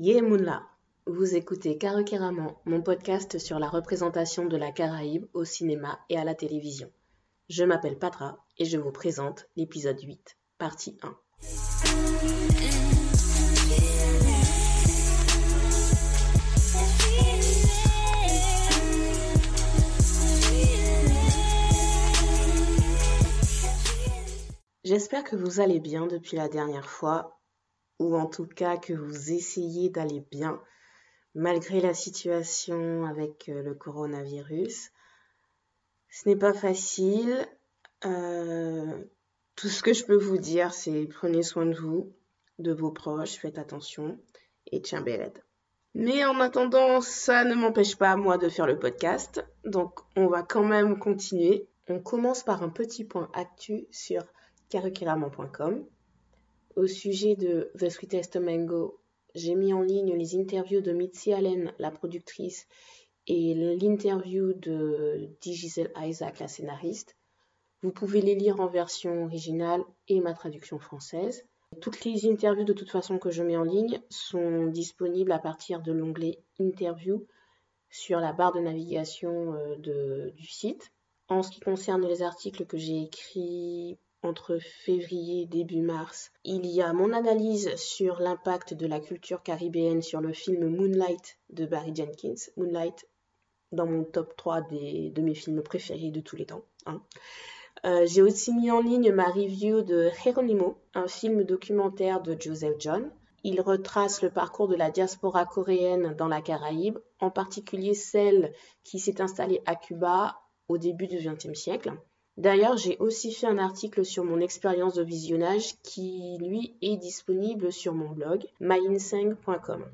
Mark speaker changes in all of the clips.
Speaker 1: Yemunla, vous écoutez Karakiraman, mon podcast sur la représentation de la Caraïbe au cinéma et à la télévision. Je m'appelle Patra et je vous présente l'épisode 8, partie 1. J'espère que vous allez bien depuis la dernière fois, ou en tout cas que vous essayez d'aller bien, malgré la situation avec euh, le coronavirus. Ce n'est pas facile. Euh, tout ce que je peux vous dire, c'est prenez soin de vous, de vos proches, faites attention et tiens belle Mais en attendant, ça ne m'empêche pas moi de faire le podcast, donc on va quand même continuer. On commence par un petit point actu sur karukiraman.com. Au sujet de The Sweetest Mango, j'ai mis en ligne les interviews de Mitzi Allen, la productrice, et l'interview de Giselle Isaac, la scénariste. Vous pouvez les lire en version originale et ma traduction française. Toutes les interviews de toute façon que je mets en ligne sont disponibles à partir de l'onglet Interview sur la barre de navigation euh, du site. En ce qui concerne les articles que j'ai écrits entre février et début mars, il y a mon analyse sur l'impact de la culture caribéenne sur le film Moonlight de Barry Jenkins. Moonlight, dans mon top 3 de mes films préférés de tous les temps. Hein. Euh, j'ai aussi mis en ligne ma review de Geronimo, un film documentaire de Joseph John. Il retrace le parcours de la diaspora coréenne dans la Caraïbe, en particulier celle qui s'est installée à Cuba au début du XXe siècle. D'ailleurs, j'ai aussi fait un article sur mon expérience de visionnage qui, lui, est disponible sur mon blog myinseng.com.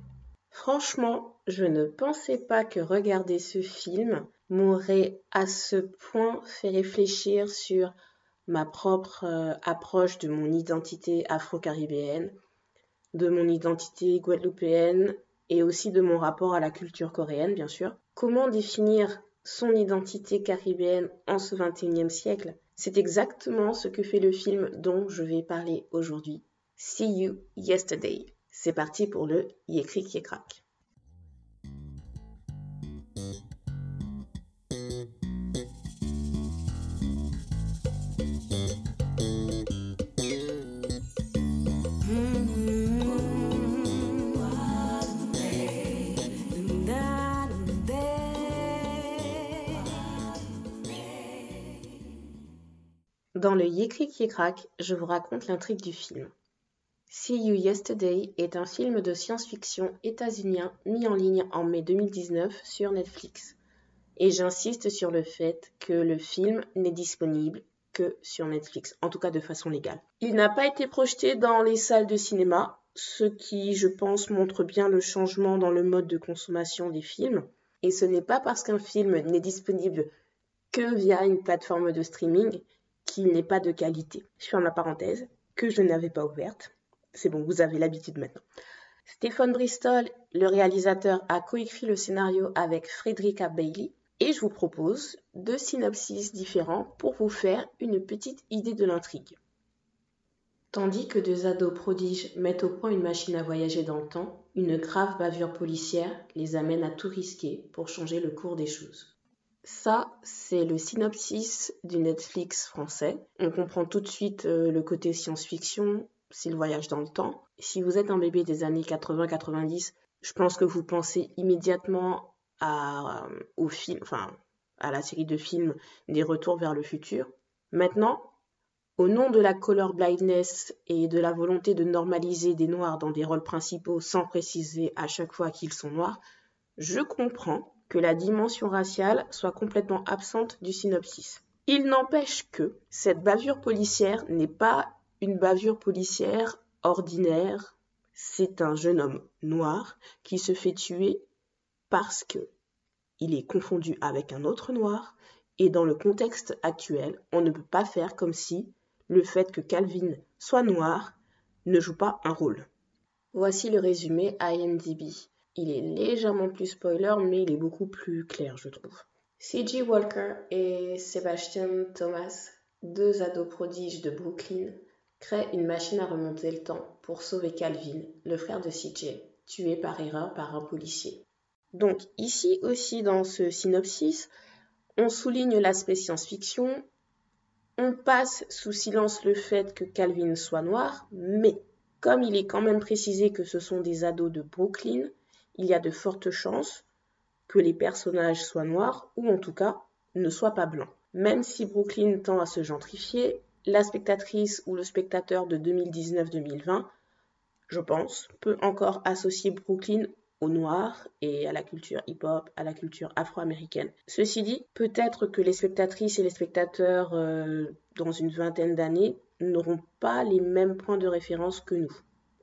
Speaker 1: Franchement, je ne pensais pas que regarder ce film m'aurait à ce point fait réfléchir sur ma propre euh, approche de mon identité afro-caribéenne, de mon identité guadeloupéenne et aussi de mon rapport à la culture coréenne, bien sûr. Comment définir son identité caribéenne en ce XXIe siècle, c'est exactement ce que fait le film dont je vais parler aujourd'hui. See You Yesterday. C'est parti pour le Yécri qui Dans le qui craque, je vous raconte l'intrigue du film. See You Yesterday est un film de science-fiction états-unien mis en ligne en mai 2019 sur Netflix. Et j'insiste sur le fait que le film n'est disponible que sur Netflix, en tout cas de façon légale. Il n'a pas été projeté dans les salles de cinéma, ce qui, je pense, montre bien le changement dans le mode de consommation des films. Et ce n'est pas parce qu'un film n'est disponible que via une plateforme de streaming qu'il n'est pas de qualité. Je ferme la parenthèse, que je n'avais pas ouverte. C'est bon, vous avez l'habitude maintenant. Stéphane Bristol, le réalisateur, a coécrit le scénario avec Frederica Bailey et je vous propose deux synopsis différents pour vous faire une petite idée de l'intrigue. Tandis que deux ados prodiges mettent au point une machine à voyager dans le temps, une grave bavure policière les amène à tout risquer pour changer le cours des choses. Ça, c'est le synopsis du Netflix français. On comprend tout de suite euh, le côté science-fiction, c'est le voyage dans le temps. Si vous êtes un bébé des années 80-90, je pense que vous pensez immédiatement à, euh, au film, à la série de films des Retours vers le futur. Maintenant, au nom de la color blindness et de la volonté de normaliser des noirs dans des rôles principaux sans préciser à chaque fois qu'ils sont noirs, je comprends la dimension raciale soit complètement absente du synopsis. Il n'empêche que cette bavure policière n'est pas une bavure policière ordinaire, c'est un jeune homme noir qui se fait tuer parce que il est confondu avec un autre noir et dans le contexte actuel, on ne peut pas faire comme si le fait que Calvin soit noir ne joue pas un rôle. Voici le résumé IMDb. Il est légèrement plus spoiler, mais il est beaucoup plus clair, je trouve. C.G. Walker et Sebastian Thomas, deux ados prodiges de Brooklyn, créent une machine à remonter le temps pour sauver Calvin, le frère de C.J. tué par erreur par un policier. Donc ici aussi dans ce synopsis, on souligne l'aspect science-fiction, on passe sous silence le fait que Calvin soit noir, mais comme il est quand même précisé que ce sont des ados de Brooklyn, il y a de fortes chances que les personnages soient noirs ou en tout cas ne soient pas blancs. Même si Brooklyn tend à se gentrifier, la spectatrice ou le spectateur de 2019-2020, je pense, peut encore associer Brooklyn au noir et à la culture hip-hop, à la culture afro-américaine. Ceci dit, peut-être que les spectatrices et les spectateurs euh, dans une vingtaine d'années n'auront pas les mêmes points de référence que nous.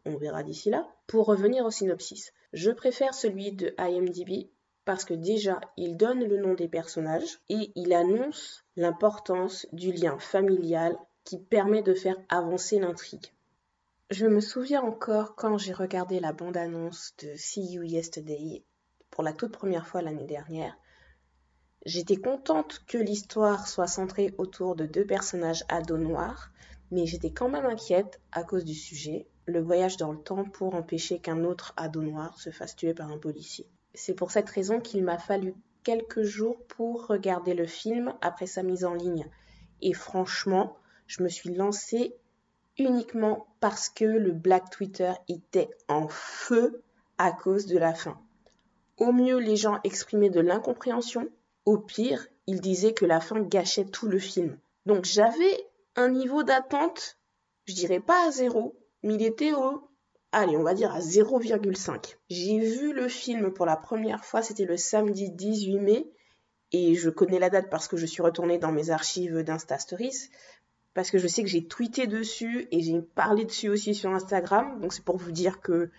Speaker 1: On verra d'ici là. Pour revenir au synopsis, je préfère celui de IMDb parce que déjà, il donne le nom des personnages et il annonce l'importance du lien familial qui permet de faire avancer l'intrigue. Je me souviens encore quand j'ai regardé la bande-annonce de See You Yesterday pour la toute première fois l'année dernière. J'étais contente que l'histoire soit centrée autour de deux personnages ados noirs, mais j'étais quand même inquiète à cause du sujet, le voyage dans le temps pour empêcher qu'un autre ado noir se fasse tuer par un policier. C'est pour cette raison qu'il m'a fallu quelques jours pour regarder le film après sa mise en ligne. Et franchement, je me suis lancée uniquement parce que le Black Twitter était en feu à cause de la fin. Au mieux, les gens exprimaient de l'incompréhension. Au pire, ils disaient que la fin gâchait tout le film. Donc j'avais un niveau d'attente, je dirais pas à zéro, mais il était au, allez, on va dire à 0,5. J'ai vu le film pour la première fois, c'était le samedi 18 mai, et je connais la date parce que je suis retournée dans mes archives d'Insta Stories parce que je sais que j'ai tweeté dessus et j'ai parlé dessus aussi sur Instagram. Donc c'est pour vous dire que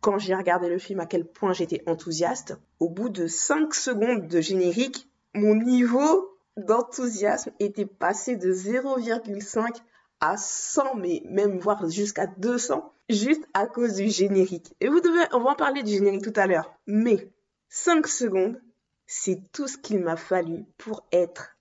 Speaker 1: quand j'ai regardé le film, à quel point j'étais enthousiaste. Au bout de 5 secondes de générique, mon niveau d'enthousiasme était passé de 0,5 à 100, mais même voire jusqu'à 200, juste à cause du générique. Et vous devez, on va en parler du générique tout à l'heure. Mais 5 secondes, c'est tout ce qu'il m'a fallu pour être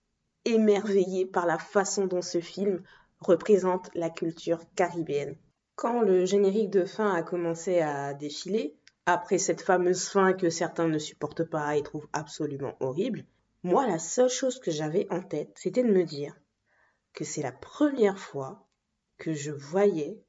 Speaker 1: émerveillé par la façon dont ce film représente la culture caribéenne. Quand le générique de fin a commencé à défiler, après cette fameuse fin que certains ne supportent pas et trouvent absolument horrible, moi la seule chose que j'avais en tête, c'était de me dire que c'est la première fois que je voyais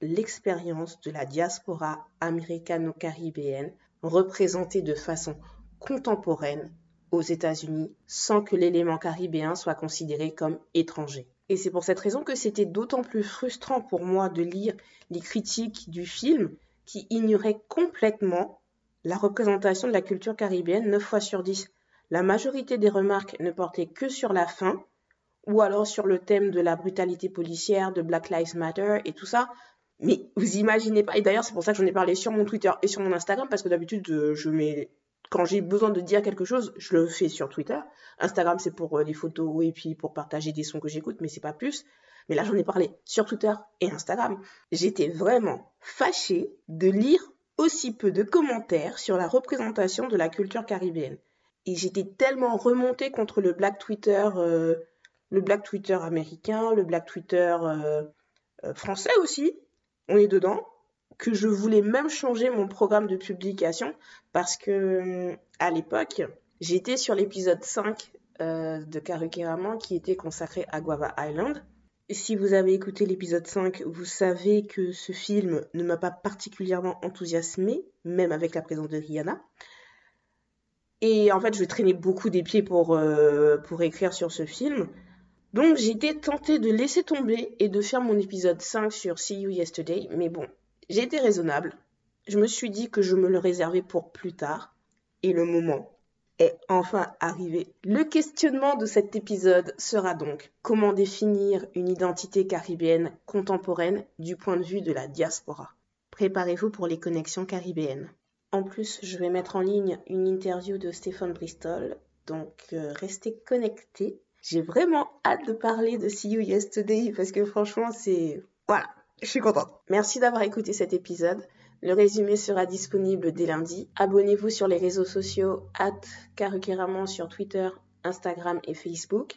Speaker 1: l'expérience de la diaspora américano-caribéenne représentée de façon contemporaine aux États-Unis sans que l'élément caribéen soit considéré comme étranger. Et c'est pour cette raison que c'était d'autant plus frustrant pour moi de lire les critiques du film qui ignoraient complètement la représentation de la culture caribéenne 9 fois sur 10. La majorité des remarques ne portaient que sur la fin, ou alors sur le thème de la brutalité policière, de Black Lives Matter et tout ça. Mais vous imaginez pas, et d'ailleurs c'est pour ça que j'en ai parlé sur mon Twitter et sur mon Instagram, parce que d'habitude euh, je mets quand j'ai besoin de dire quelque chose, je le fais sur Twitter. Instagram, c'est pour euh, les photos et puis pour partager des sons que j'écoute, mais c'est pas plus. Mais là, j'en ai parlé sur Twitter et Instagram. J'étais vraiment fâchée de lire aussi peu de commentaires sur la représentation de la culture caribéenne. Et j'étais tellement remontée contre le Black Twitter, euh, le Black Twitter américain, le Black Twitter euh, français aussi. On est dedans que je voulais même changer mon programme de publication parce que euh, à l'époque, j'étais sur l'épisode 5 euh, de Karukiraman qui était consacré à Guava Island. Si vous avez écouté l'épisode 5, vous savez que ce film ne m'a pas particulièrement enthousiasmé, même avec la présence de Rihanna. Et en fait, je traînais beaucoup des pieds pour, euh, pour écrire sur ce film. Donc j'étais tentée de laisser tomber et de faire mon épisode 5 sur See You Yesterday, mais bon, j'ai été raisonnable. Je me suis dit que je me le réservais pour plus tard. Et le moment est enfin arrivé. Le questionnement de cet épisode sera donc comment définir une identité caribéenne contemporaine du point de vue de la diaspora. Préparez-vous pour les connexions caribéennes. En plus, je vais mettre en ligne une interview de Stéphane Bristol, donc euh, restez connectés. J'ai vraiment hâte de parler de See You Yesterday parce que franchement, c'est... Voilà, je suis contente. Merci d'avoir écouté cet épisode. Le résumé sera disponible dès lundi. Abonnez-vous sur les réseaux sociaux at sur Twitter, Instagram et Facebook.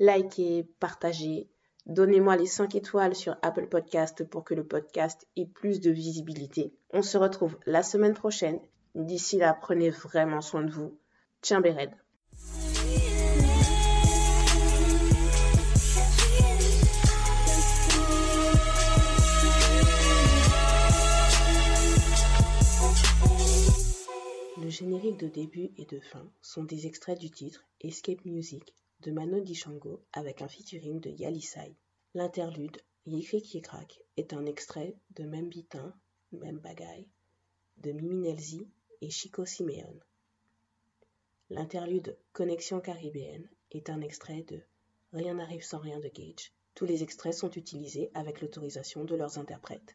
Speaker 1: Likez, partagez, Donnez-moi les 5 étoiles sur Apple Podcast pour que le podcast ait plus de visibilité. On se retrouve la semaine prochaine. D'ici là, prenez vraiment soin de vous. Tiens, Béred. Générique de début et de fin sont des extraits du titre Escape Music de Mano Dichango avec un featuring de Yalisai. L'interlude Yikrik Yikrak est un extrait de Même Bitin, Même Bagaille de Mimi Nelzi et Chico Simeone. L'interlude Connexion caribéenne est un extrait de Rien n'arrive sans rien de Gage. Tous les extraits sont utilisés avec l'autorisation de leurs interprètes.